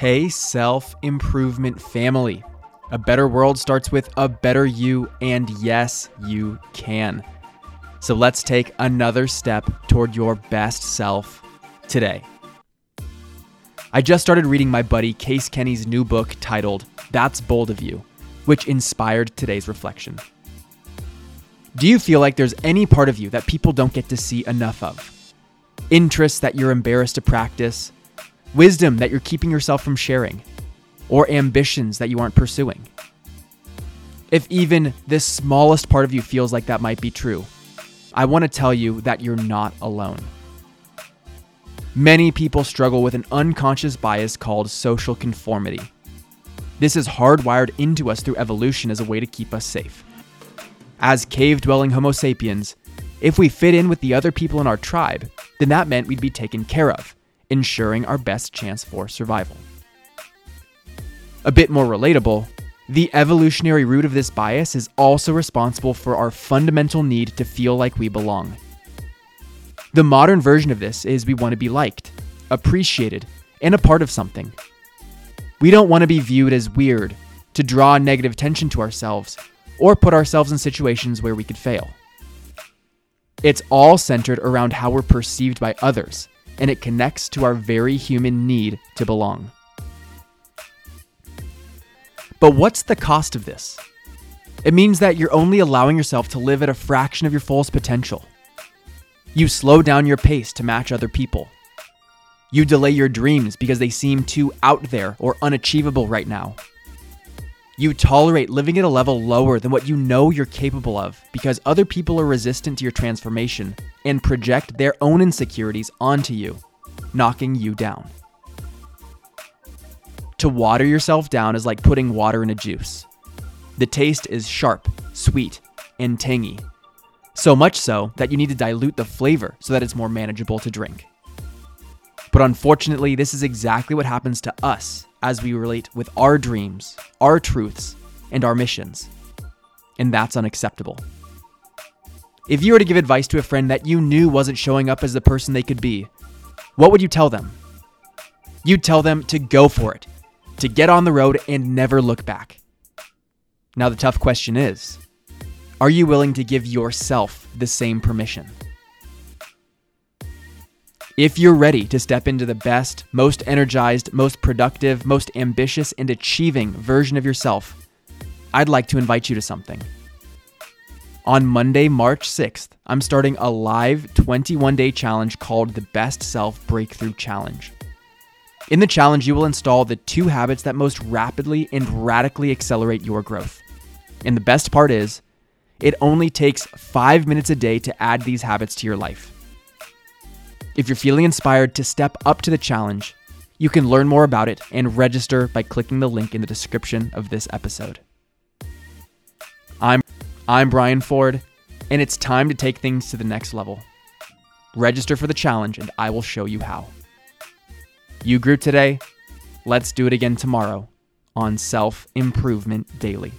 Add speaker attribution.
Speaker 1: Hey, self improvement family. A better world starts with a better you, and yes, you can. So let's take another step toward your best self today. I just started reading my buddy Case Kenny's new book titled That's Bold of You, which inspired today's reflection. Do you feel like there's any part of you that people don't get to see enough of? Interests that you're embarrassed to practice, wisdom that you're keeping yourself from sharing, or ambitions that you aren't pursuing? If even this smallest part of you feels like that might be true, I want to tell you that you're not alone. Many people struggle with an unconscious bias called social conformity. This is hardwired into us through evolution as a way to keep us safe. As cave dwelling Homo sapiens, if we fit in with the other people in our tribe, then that meant we'd be taken care of, ensuring our best chance for survival. A bit more relatable, the evolutionary root of this bias is also responsible for our fundamental need to feel like we belong. The modern version of this is we want to be liked, appreciated, and a part of something. We don't want to be viewed as weird, to draw negative attention to ourselves, or put ourselves in situations where we could fail. It's all centered around how we're perceived by others, and it connects to our very human need to belong. But what's the cost of this? It means that you're only allowing yourself to live at a fraction of your fullest potential. You slow down your pace to match other people. You delay your dreams because they seem too out there or unachievable right now. You tolerate living at a level lower than what you know you're capable of because other people are resistant to your transformation and project their own insecurities onto you, knocking you down. To water yourself down is like putting water in a juice. The taste is sharp, sweet, and tangy. So much so that you need to dilute the flavor so that it's more manageable to drink. But unfortunately, this is exactly what happens to us as we relate with our dreams, our truths, and our missions. And that's unacceptable. If you were to give advice to a friend that you knew wasn't showing up as the person they could be, what would you tell them? You'd tell them to go for it, to get on the road and never look back. Now, the tough question is are you willing to give yourself the same permission? If you're ready to step into the best, most energized, most productive, most ambitious, and achieving version of yourself, I'd like to invite you to something. On Monday, March 6th, I'm starting a live 21 day challenge called the Best Self Breakthrough Challenge. In the challenge, you will install the two habits that most rapidly and radically accelerate your growth. And the best part is, it only takes five minutes a day to add these habits to your life. If you're feeling inspired to step up to the challenge, you can learn more about it and register by clicking the link in the description of this episode. I'm I'm Brian Ford, and it's time to take things to the next level. Register for the challenge and I will show you how. You grew today. Let's do it again tomorrow on Self Improvement Daily.